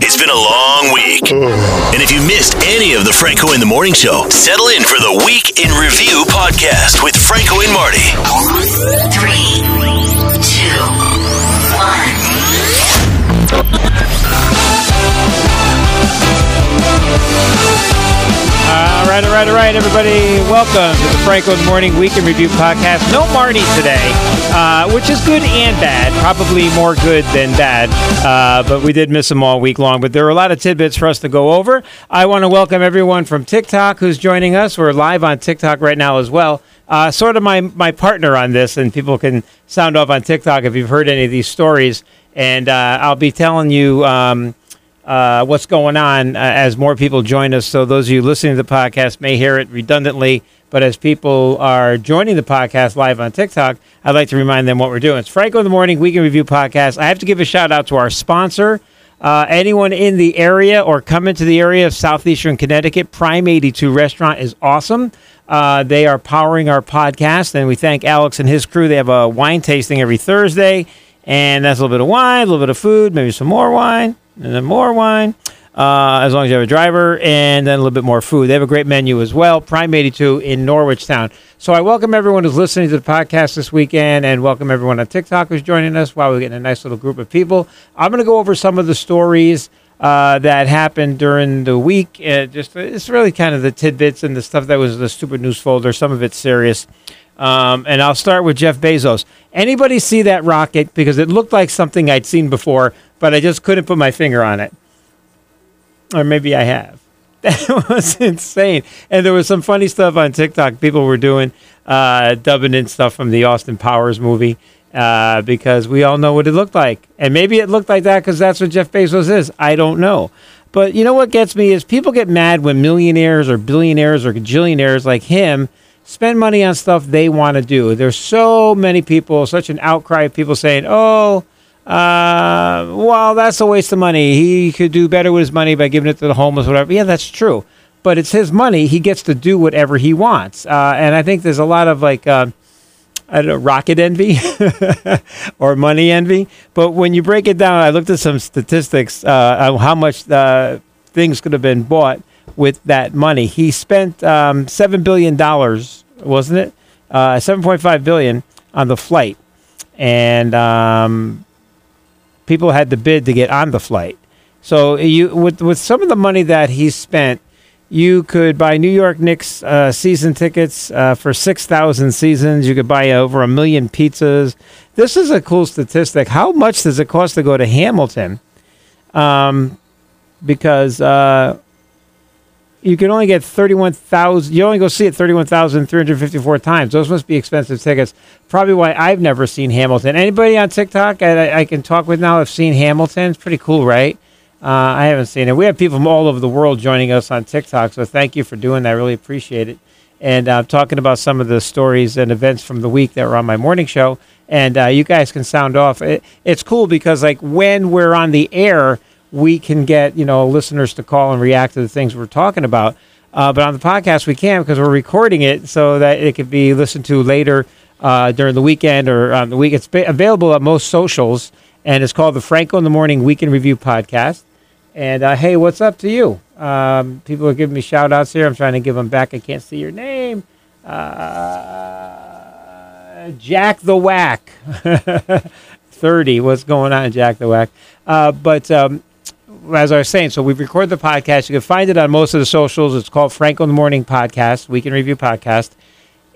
It's been a long week. And if you missed any of the Franco in the Morning Show, settle in for the Week in Review podcast with Franco and Marty. Three, two, one. All right, all right, all right, everybody. Welcome to the Franco in the Morning Week in Review podcast. No Marty today, uh, which is good and bad. Probably more good than bad. Uh, but we did miss him all week long. But there are a lot of tidbits for us to go over. I want to welcome everyone from TikTok who's joining us. We're live on TikTok right now as well. Uh, sort of my, my partner on this, and people can sound off on TikTok if you've heard any of these stories. And uh, I'll be telling you. Um, uh, what's going on uh, as more people join us. So those of you listening to the podcast may hear it redundantly, but as people are joining the podcast live on TikTok, I'd like to remind them what we're doing. It's Franco in the Morning Weekend Review Podcast. I have to give a shout out to our sponsor. Uh, anyone in the area or come into the area of southeastern Connecticut, Prime 82 Restaurant is awesome. Uh, they are powering our podcast, and we thank Alex and his crew. They have a wine tasting every Thursday, and that's a little bit of wine, a little bit of food, maybe some more wine, and then more wine, uh, as long as you have a driver, and then a little bit more food. They have a great menu as well. Prime 82 in Norwich Town. So I welcome everyone who's listening to the podcast this weekend, and welcome everyone on TikTok who's joining us. Wow, we're getting a nice little group of people. I'm going to go over some of the stories. Uh, that happened during the week. Uh, just it's really kind of the tidbits and the stuff that was the stupid news folder. Some of it's serious. Um, and I'll start with Jeff Bezos. Anybody see that rocket? Because it looked like something I'd seen before, but I just couldn't put my finger on it. Or maybe I have. That was insane. And there was some funny stuff on TikTok. People were doing, uh, dubbing in stuff from the Austin Powers movie uh, because we all know what it looked like. And maybe it looked like that because that's what Jeff Bezos is. I don't know. But you know what gets me is people get mad when millionaires or billionaires or gajillionaires like him spend money on stuff they want to do. There's so many people, such an outcry of people saying, "Oh, uh, well, that's a waste of money. He could do better with his money by giving it to the homeless, whatever." Yeah, that's true, but it's his money. He gets to do whatever he wants, uh, and I think there's a lot of like. Uh, I don't know, rocket envy or money envy. But when you break it down, I looked at some statistics uh, how much uh, things could have been bought with that money. He spent um, seven billion dollars, wasn't it? Uh, Seven point five billion on the flight, and um, people had to bid to get on the flight. So you with with some of the money that he spent, you could buy New York Knicks uh, season tickets uh, for six thousand seasons. You could buy over a million pizzas. This is a cool statistic. How much does it cost to go to Hamilton? Um, because uh, you can only get 31,000 you only go see it 31,354 times. Those must be expensive tickets. Probably why I've never seen Hamilton. Anybody on TikTok I, I can talk with now have seen Hamilton? It's pretty cool right? Uh, I haven't seen it. We have people from all over the world joining us on TikTok so thank you for doing that. I really appreciate it. And I'm uh, talking about some of the stories and events from the week that were on my morning show and uh, you guys can sound off. It, it's cool because like when we're on the air we can get you know listeners to call and react to the things we're talking about. Uh, but on the podcast, we can't because we're recording it so that it could be listened to later uh, during the weekend or on the week. It's available at most socials, and it's called the Franco in the Morning Weekend Review Podcast. And uh, hey, what's up to you? Um, people are giving me shout outs here. I'm trying to give them back. I can't see your name. Uh, Jack the Whack. 30. What's going on, Jack the Whack? Uh, but um, as I was saying, so we've recorded the podcast. You can find it on most of the socials. It's called Franco in the Morning Podcast, Weekend Review Podcast,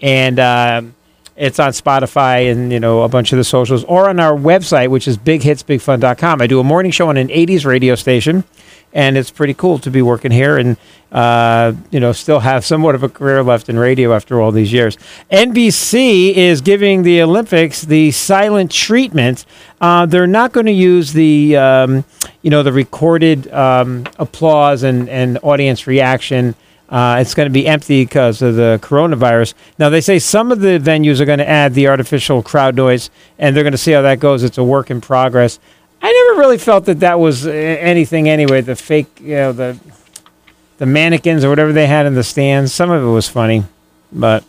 and um, it's on Spotify and you know a bunch of the socials, or on our website, which is BigHitsBigFun.com. I do a morning show on an '80s radio station, and it's pretty cool to be working here and uh, you know still have somewhat of a career left in radio after all these years. NBC is giving the Olympics the silent treatment. Uh, they're not going to use the um, you know the recorded um, applause and, and audience reaction. Uh, it's going to be empty because of the coronavirus. Now, they say some of the venues are going to add the artificial crowd noise, and they're going to see how that goes. It's a work in progress. I never really felt that that was uh, anything anyway. The fake, you know, the the mannequins or whatever they had in the stands. Some of it was funny, but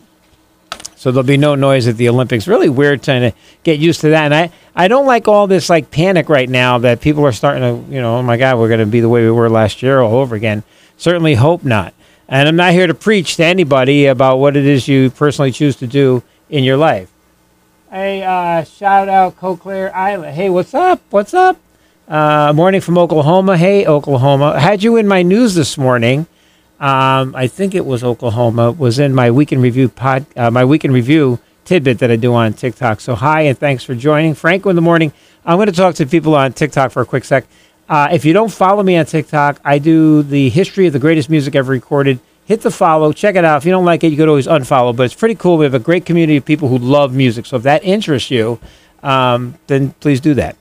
so there'll be no noise at the Olympics. Really weird trying to get used to that. And I, I don't like all this like panic right now that people are starting to, you know, oh my God, we're going to be the way we were last year all over again. Certainly hope not. And I'm not here to preach to anybody about what it is you personally choose to do in your life. Hey, uh, shout out Coclair Island. Hey, what's up? What's up? Uh, morning from Oklahoma. Hey, Oklahoma. Had you in my news this morning. Um, I think it was Oklahoma. Was in my weekend review pod, uh, my weekend review tidbit that I do on TikTok. So hi and thanks for joining, Franco in the morning. I'm going to talk to people on TikTok for a quick sec. Uh, if you don't follow me on TikTok, I do the history of the greatest music ever recorded. Hit the follow, check it out. If you don't like it, you could always unfollow. But it's pretty cool. We have a great community of people who love music. So if that interests you, um, then please do that.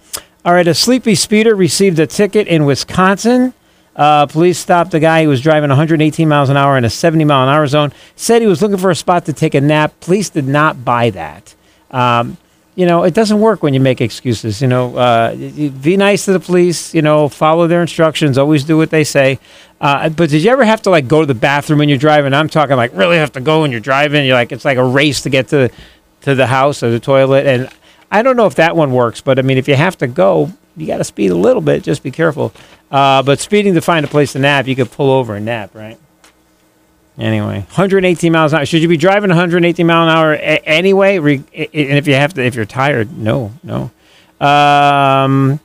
All right, a sleepy speeder received a ticket in Wisconsin. Uh, police stopped a guy who was driving 118 miles an hour in a 70 mile an hour zone. Said he was looking for a spot to take a nap. Police did not buy that. Um, you know, it doesn't work when you make excuses. You know, uh, be nice to the police. You know, follow their instructions. Always do what they say. Uh, but did you ever have to like go to the bathroom when you're driving? I'm talking like really have to go when you're driving. You're like it's like a race to get to to the house or the toilet. And I don't know if that one works, but I mean, if you have to go, you got to speed a little bit. Just be careful. Uh, but speeding to find a place to nap, you could pull over and nap, right? Anyway, 118 miles an hour. Should you be driving 118 mile an hour a- anyway? Re- and if you have to, if you're tired, no, no. Um,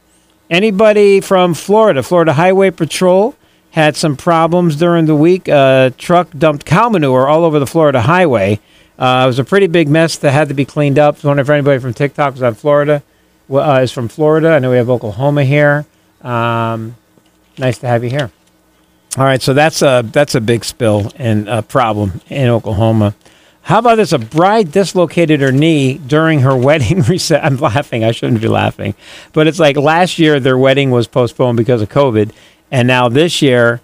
anybody from Florida? Florida Highway Patrol had some problems during the week. A truck dumped cow manure all over the Florida highway. Uh, it was a pretty big mess that had to be cleaned up. I was wondering if anybody from TikTok was on Florida. Uh, is from Florida. I know we have Oklahoma here. Um, nice to have you here. All right, so that's a that's a big spill and a problem in Oklahoma. How about this? A bride dislocated her knee during her wedding reception. I'm laughing. I shouldn't be laughing, but it's like last year their wedding was postponed because of COVID, and now this year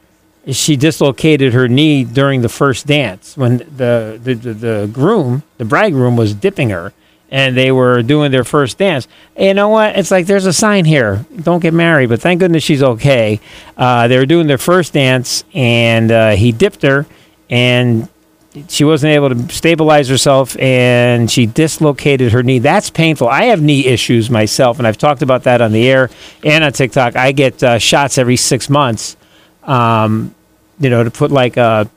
she dislocated her knee during the first dance when the the, the, the groom, the bridegroom, was dipping her and they were doing their first dance. You know what? It's like there's a sign here. Don't get married, but thank goodness she's okay. Uh, they were doing their first dance, and uh, he dipped her, and she wasn't able to stabilize herself, and she dislocated her knee. That's painful. I have knee issues myself, and I've talked about that on the air and on TikTok. I get uh, shots every six months, um, you know, to put like a,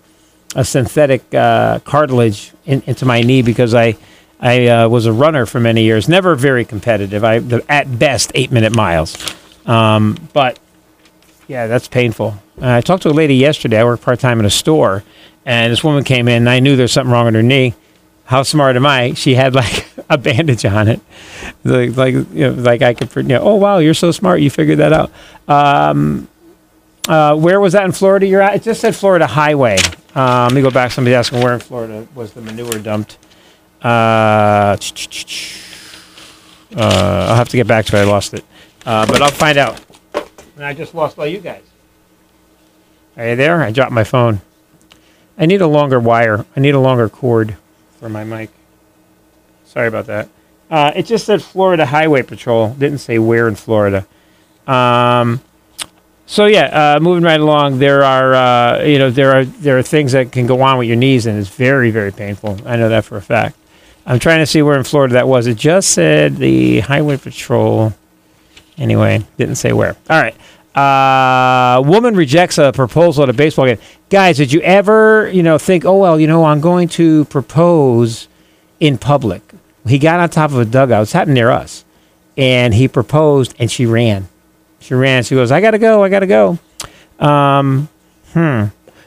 a synthetic uh, cartilage in, into my knee because I I uh, was a runner for many years, never very competitive. I at best eight minute miles, um, but yeah, that's painful. Uh, I talked to a lady yesterday. I work part time in a store, and this woman came in. and I knew there's something wrong with her knee. How smart am I? She had like a bandage on it, like like you know, like I could. You know, oh wow, you're so smart. You figured that out. Um, uh, where was that in Florida? You're at? It just said Florida Highway. Uh, let me go back. Somebody asking where in Florida was the manure dumped. Uh, uh, I'll have to get back to it. I lost it. Uh, but I'll find out. And I just lost all you guys. Are you there? I dropped my phone. I need a longer wire. I need a longer cord for my mic. Sorry about that. Uh, it just said Florida Highway Patrol. Didn't say where in Florida. Um, so yeah, uh, moving right along. There are uh, you know there are there are things that can go on with your knees, and it's very very painful. I know that for a fact. I'm trying to see where in Florida that was. It just said the Highway Patrol. Anyway, didn't say where. All right. Uh, woman rejects a proposal at a baseball game. Guys, did you ever, you know, think, oh well, you know, I'm going to propose in public? He got on top of a dugout. It's happened near us, and he proposed, and she ran. She ran. She goes, I gotta go. I gotta go. Um, hmm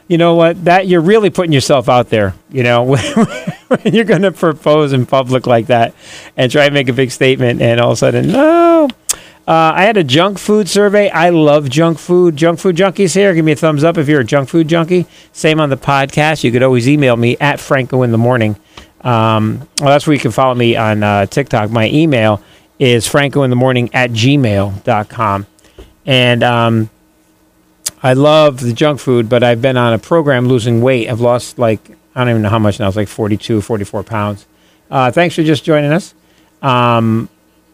you know what? That you're really putting yourself out there. You know, when you're going to propose in public like that and try to make a big statement, and all of a sudden, no. Uh, I had a junk food survey. I love junk food. Junk food junkies here. Give me a thumbs up if you're a junk food junkie. Same on the podcast. You could always email me at Franco in the morning. Um, well, that's where you can follow me on uh, TikTok. My email is franco in the morning at gmail.com. And um, I love the junk food, but I've been on a program losing weight. I've lost like, I don't even know how much now. It's like 42, 44 pounds. Uh, thanks for just joining us. Um,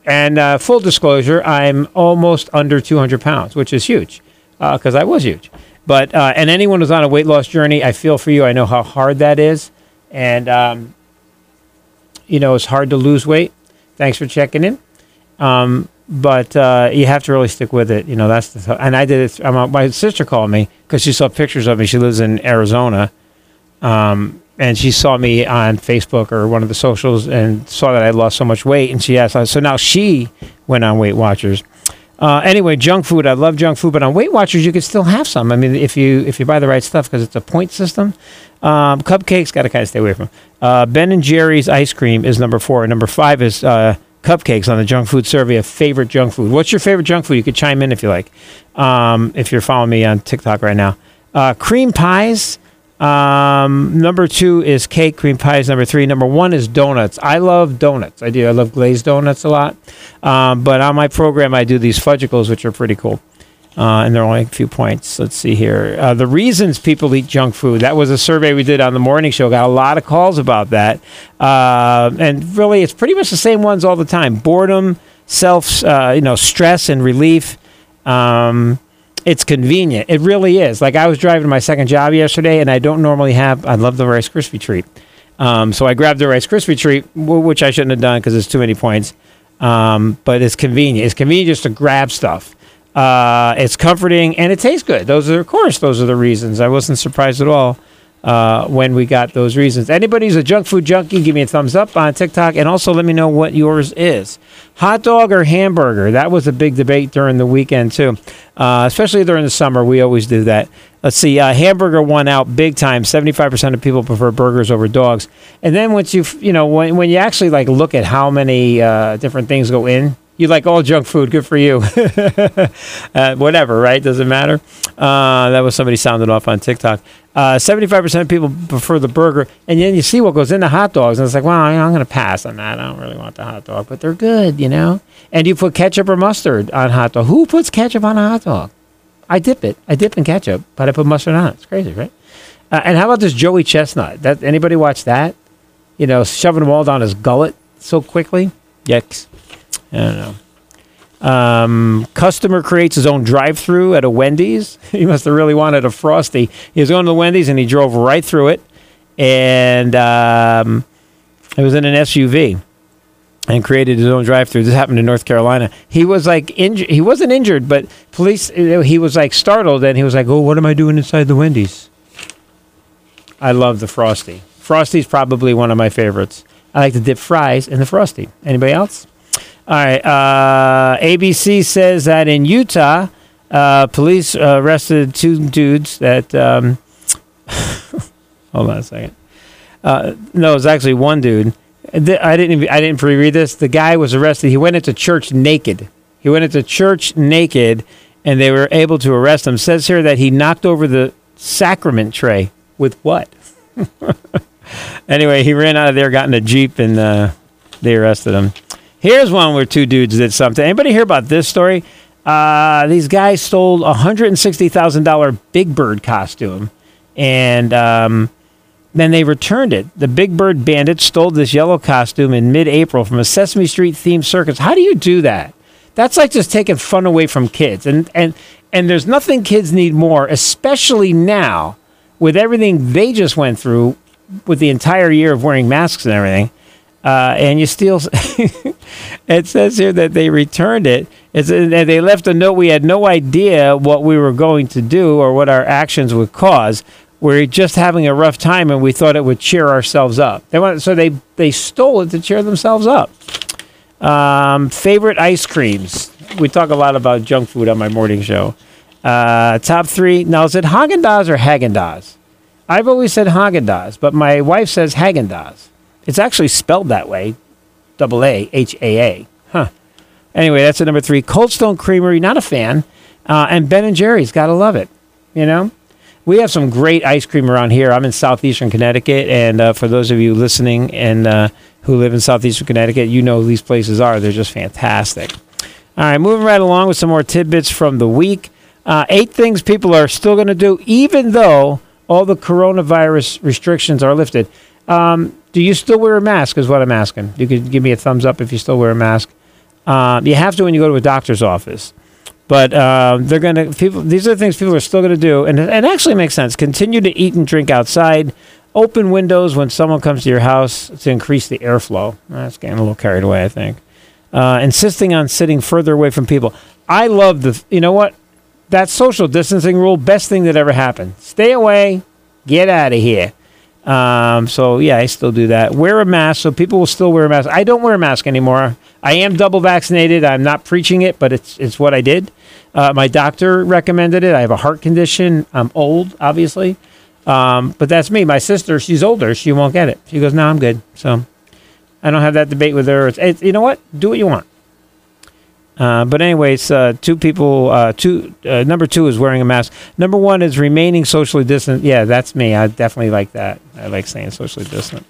and uh, full disclosure, I'm almost under 200 pounds, which is huge because uh, I was huge. But, uh, and anyone who's on a weight loss journey, I feel for you. I know how hard that is. And, um, you know, it's hard to lose weight. Thanks for checking in. Um, but uh, you have to really stick with it. You know, that's the. And I did it. Um, my sister called me because she saw pictures of me. She lives in Arizona, um, and she saw me on Facebook or one of the socials and saw that I lost so much weight. And she asked, so now she went on Weight Watchers. Uh, anyway, junk food. I love junk food, but on Weight Watchers, you can still have some. I mean, if you if you buy the right stuff, because it's a point system. Um, cupcakes, got to kind of stay away from. Uh, ben and Jerry's ice cream is number four. Number five is uh, cupcakes on the junk food survey of favorite junk food. What's your favorite junk food? You could chime in if you like. Um, if you're following me on TikTok right now, uh, cream pies. Um, number two is cake. Cream pies. Number three. Number one is donuts. I love donuts. I do. I love glazed donuts a lot. Um, but on my program, I do these Fudgsicles, which are pretty cool. Uh, and there are only a few points. Let's see here. Uh, the reasons people eat junk food. That was a survey we did on the morning show. Got a lot of calls about that. Uh, and really, it's pretty much the same ones all the time boredom, self, uh, you know, stress and relief. Um, it's convenient. It really is. Like I was driving to my second job yesterday, and I don't normally have. I love the Rice Krispie treat. Um, so I grabbed the Rice Krispie treat, which I shouldn't have done because it's too many points. Um, but it's convenient. It's convenient just to grab stuff. Uh, it's comforting and it tastes good. Those are, of course, those are the reasons. I wasn't surprised at all uh, when we got those reasons. Anybody who's a junk food junkie, give me a thumbs up on TikTok and also let me know what yours is. Hot dog or hamburger? That was a big debate during the weekend, too. Uh, especially during the summer, we always do that. Let's see, uh, hamburger won out big time. 75% of people prefer burgers over dogs. And then once you, you know, when, when you actually like look at how many uh, different things go in you like all junk food. Good for you. uh, whatever, right? Doesn't matter. Uh, that was somebody sounded off on TikTok. Uh, 75% of people prefer the burger. And then you see what goes into hot dogs. And it's like, well, I'm going to pass on that. I don't really want the hot dog, but they're good, you know? And you put ketchup or mustard on hot dog. Who puts ketchup on a hot dog? I dip it. I dip in ketchup, but I put mustard on it. It's crazy, right? Uh, and how about this Joey Chestnut? That Anybody watch that? You know, shoving them all down his gullet so quickly? Yikes. I don't know. Um, customer creates his own drive-through at a Wendy's. he must have really wanted a frosty. He was going to the Wendy's and he drove right through it, and um, it was in an SUV, and created his own drive-through. This happened in North Carolina. He was like injured. He wasn't injured, but police. He was like startled, and he was like, "Oh, what am I doing inside the Wendy's?" I love the frosty. Frosty's probably one of my favorites. I like to dip fries in the frosty. Anybody else? All right. Uh, ABC says that in Utah, uh, police arrested two dudes that. Um, hold on a second. Uh, no, it was actually one dude. I didn't. I didn't pre-read this. The guy was arrested. He went into church naked. He went into church naked, and they were able to arrest him. Says here that he knocked over the sacrament tray with what? anyway, he ran out of there, got in a jeep, and uh, they arrested him. Here's one where two dudes did something. Anybody hear about this story? Uh, these guys stole a hundred and sixty thousand dollar Big Bird costume, and um, then they returned it. The Big Bird bandits stole this yellow costume in mid-April from a Sesame Street themed circus. How do you do that? That's like just taking fun away from kids, and and and there's nothing kids need more, especially now with everything they just went through with the entire year of wearing masks and everything uh, and you still it says here that they returned it. It's, and they left a note. We had no idea what we were going to do or what our actions would cause. We're just having a rough time and we thought it would cheer ourselves up. They want, so they, they stole it to cheer themselves up. Um, favorite ice creams. We talk a lot about junk food on my morning show. Uh, top three. Now is it Haagen-Dazs or Haagen-Dazs I've always said Haagen-Dazs but my wife says Haagen-Dazs it's actually spelled that way, double A H A A. Huh. Anyway, that's at number three. Cold Stone Creamery, not a fan, uh, and Ben and Jerry's, gotta love it. You know, we have some great ice cream around here. I'm in southeastern Connecticut, and uh, for those of you listening and uh, who live in southeastern Connecticut, you know these places are. They're just fantastic. All right, moving right along with some more tidbits from the week. Uh, eight things people are still going to do, even though all the coronavirus restrictions are lifted. Um, do you still wear a mask? Is what I'm asking. You could give me a thumbs up if you still wear a mask. Um, you have to when you go to a doctor's office. But uh, they're going to people. These are the things people are still going to do, and it, actually makes sense. Continue to eat and drink outside. Open windows when someone comes to your house to increase the airflow. That's getting a little carried away, I think. Uh, insisting on sitting further away from people. I love the, you know what? That social distancing rule, best thing that ever happened. Stay away, get out of here. Um, so yeah, I still do that. Wear a mask, so people will still wear a mask. I don't wear a mask anymore. I am double vaccinated. I'm not preaching it, but it's it's what I did. Uh, my doctor recommended it. I have a heart condition. I'm old, obviously, um, but that's me. My sister, she's older. She won't get it. She goes, "No, I'm good." So I don't have that debate with her. It's, you know what? Do what you want. Uh, but anyways, uh, two people. Uh, two uh, number two is wearing a mask. Number one is remaining socially distant. Yeah, that's me. I definitely like that. I like saying socially distant.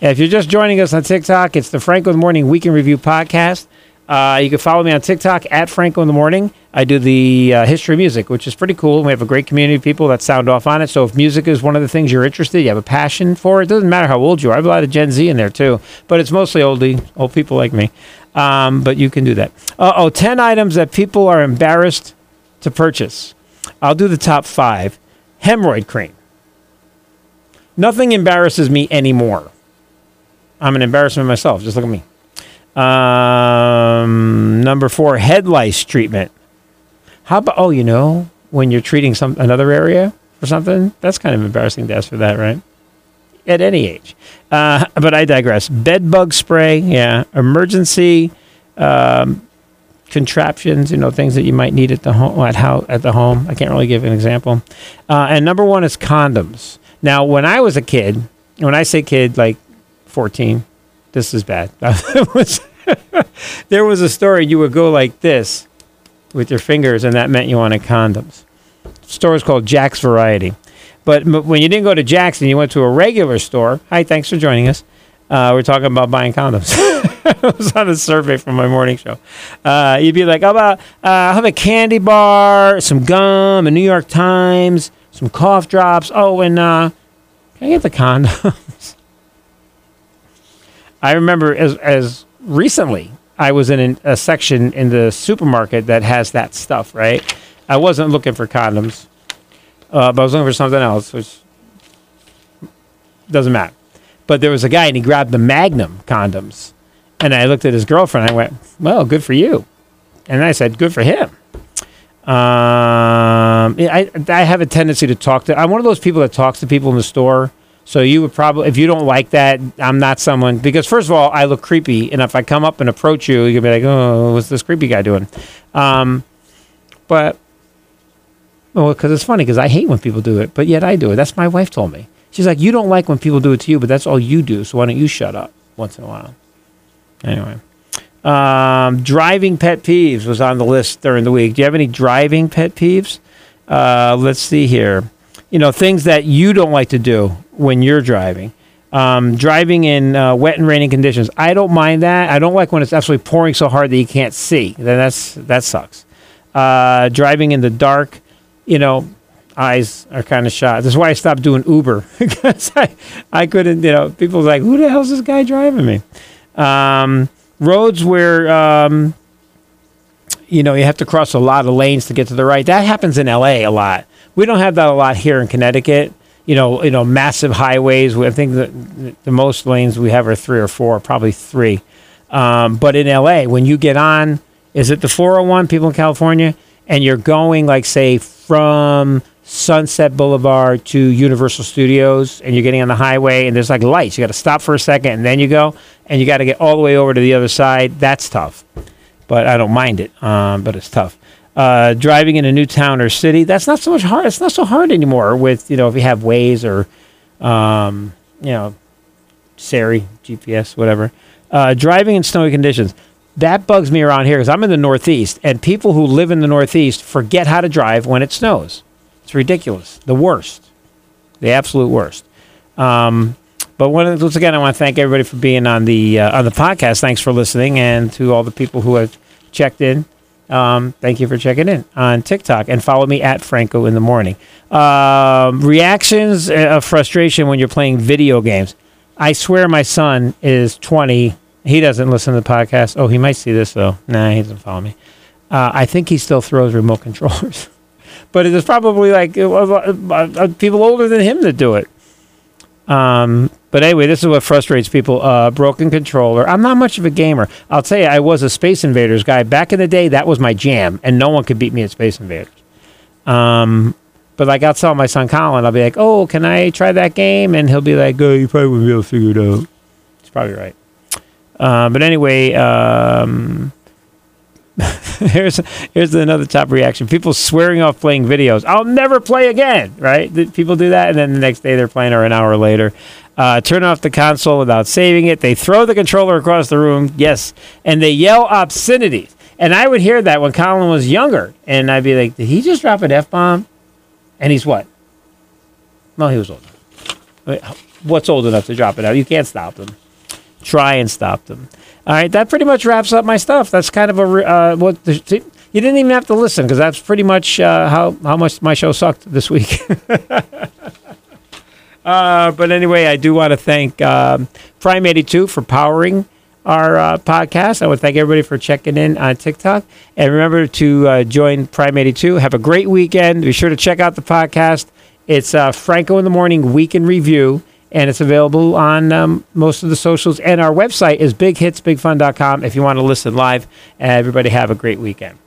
Yeah, if you're just joining us on TikTok, it's the Franco in the Morning Weekend Review podcast. Uh, you can follow me on TikTok at Franco in the Morning. I do the uh, history of music, which is pretty cool. We have a great community of people that sound off on it. So if music is one of the things you're interested, you have a passion for it. Doesn't matter how old you are. I have a lot of Gen Z in there too, but it's mostly oldie, old people like me. Um, but you can do that. Uh, oh, 10 items that people are embarrassed to purchase. I'll do the top five. Hemorrhoid cream. Nothing embarrasses me anymore. I'm an embarrassment myself. Just look at me. Um, number four, head lice treatment. How about, oh, you know, when you're treating some another area or something, that's kind of embarrassing to ask for that, right? At any age. Uh, but I digress. Bed bug spray, yeah. Emergency um, contraptions, you know, things that you might need at the home. At how at the home, I can't really give an example. Uh, and number one is condoms. Now, when I was a kid, when I say kid, like fourteen, this is bad. there was a story you would go like this with your fingers, and that meant you wanted condoms. The store is called Jack's Variety. But when you didn't go to Jackson, you went to a regular store. Hi, thanks for joining us. Uh, we're talking about buying condoms. it was on a survey from my morning show. Uh, you'd be like, how about, uh, have a candy bar, some gum, a New York Times, some cough drops. Oh, and uh, can I get the condoms? I remember as, as recently, I was in an, a section in the supermarket that has that stuff, right? I wasn't looking for condoms, uh, but I was looking for something else, which doesn't matter. But there was a guy and he grabbed the Magnum condoms. And I looked at his girlfriend. And I went, well, good for you. And I said, good for him. Um, I, I have a tendency to talk to, I'm one of those people that talks to people in the store. So you would probably, if you don't like that, I'm not someone, because first of all, I look creepy. And if I come up and approach you, you'll be like, oh, what's this creepy guy doing? Um, but, well, because it's funny, because I hate when people do it, but yet I do it. That's my wife told me. She's like, you don't like when people do it to you, but that's all you do. So why don't you shut up once in a while? Anyway, um, driving pet peeves was on the list during the week. Do you have any driving pet peeves? Uh, let's see here. You know, things that you don't like to do when you're driving. Um, driving in uh, wet and raining conditions. I don't mind that. I don't like when it's absolutely pouring so hard that you can't see. Then that's that sucks. Uh, driving in the dark. You know, eyes are kind of shot. That's why I stopped doing Uber because I, I couldn't, you know, people like, who the hell's this guy driving me? Um, roads where, um, you know, you have to cross a lot of lanes to get to the right. That happens in LA a lot. We don't have that a lot here in Connecticut. You know, you know, massive highways. I think the, the most lanes we have are three or four, probably three. Um, but in LA, when you get on, is it the 401, people in California? And you're going, like, say, from Sunset Boulevard to Universal Studios, and you're getting on the highway, and there's like lights. You got to stop for a second, and then you go, and you got to get all the way over to the other side. That's tough, but I don't mind it. Um, but it's tough. Uh, driving in a new town or city, that's not so much hard. It's not so hard anymore with you know if you have Waze or um, you know Siri, GPS, whatever. Uh, driving in snowy conditions. That bugs me around here because I'm in the Northeast, and people who live in the Northeast forget how to drive when it snows. It's ridiculous. The worst. The absolute worst. Um, but once again, I want to thank everybody for being on the uh, on the podcast. Thanks for listening, and to all the people who have checked in. Um, thank you for checking in on TikTok and follow me at Franco in the morning. Um, reactions of frustration when you're playing video games. I swear my son is 20. He doesn't listen to the podcast. Oh, he might see this though. Nah, he doesn't follow me. Uh, I think he still throws remote controllers. but it is probably like uh, uh, uh, people older than him that do it. Um, But anyway, this is what frustrates people. Uh, broken controller. I'm not much of a gamer. I'll tell you, I was a Space Invaders guy. Back in the day, that was my jam, and no one could beat me at Space Invaders. Um, but like I'll tell my son Colin, I'll be like, "Oh, can I try that game?" And he'll be like, "Oh, you probably wouldn't be able to figure it out." He's probably right. Uh, but anyway, um, here's here's another top reaction. People swearing off playing videos. I'll never play again. Right? People do that, and then the next day they're playing, or an hour later. Uh, turn off the console without saving it. They throw the controller across the room. Yes, and they yell obscenities. And I would hear that when Colin was younger, and I'd be like, "Did he just drop an f bomb?" And he's what? Well, he was old. What's old enough to drop it out? You can't stop them. Try and stop them. All right, that pretty much wraps up my stuff. That's kind of a uh, what the, you didn't even have to listen because that's pretty much uh, how how much my show sucked this week. uh, but anyway, I do want to thank um, Prime eighty two for powering our uh, podcast. I want to thank everybody for checking in on TikTok. And remember to uh, join Prime 82. Have a great weekend. Be sure to check out the podcast. It's uh, Franco in the Morning Week in Review, and it's available on um, most of the socials. And our website is bighitsbigfun.com if you want to listen live. everybody have a great weekend.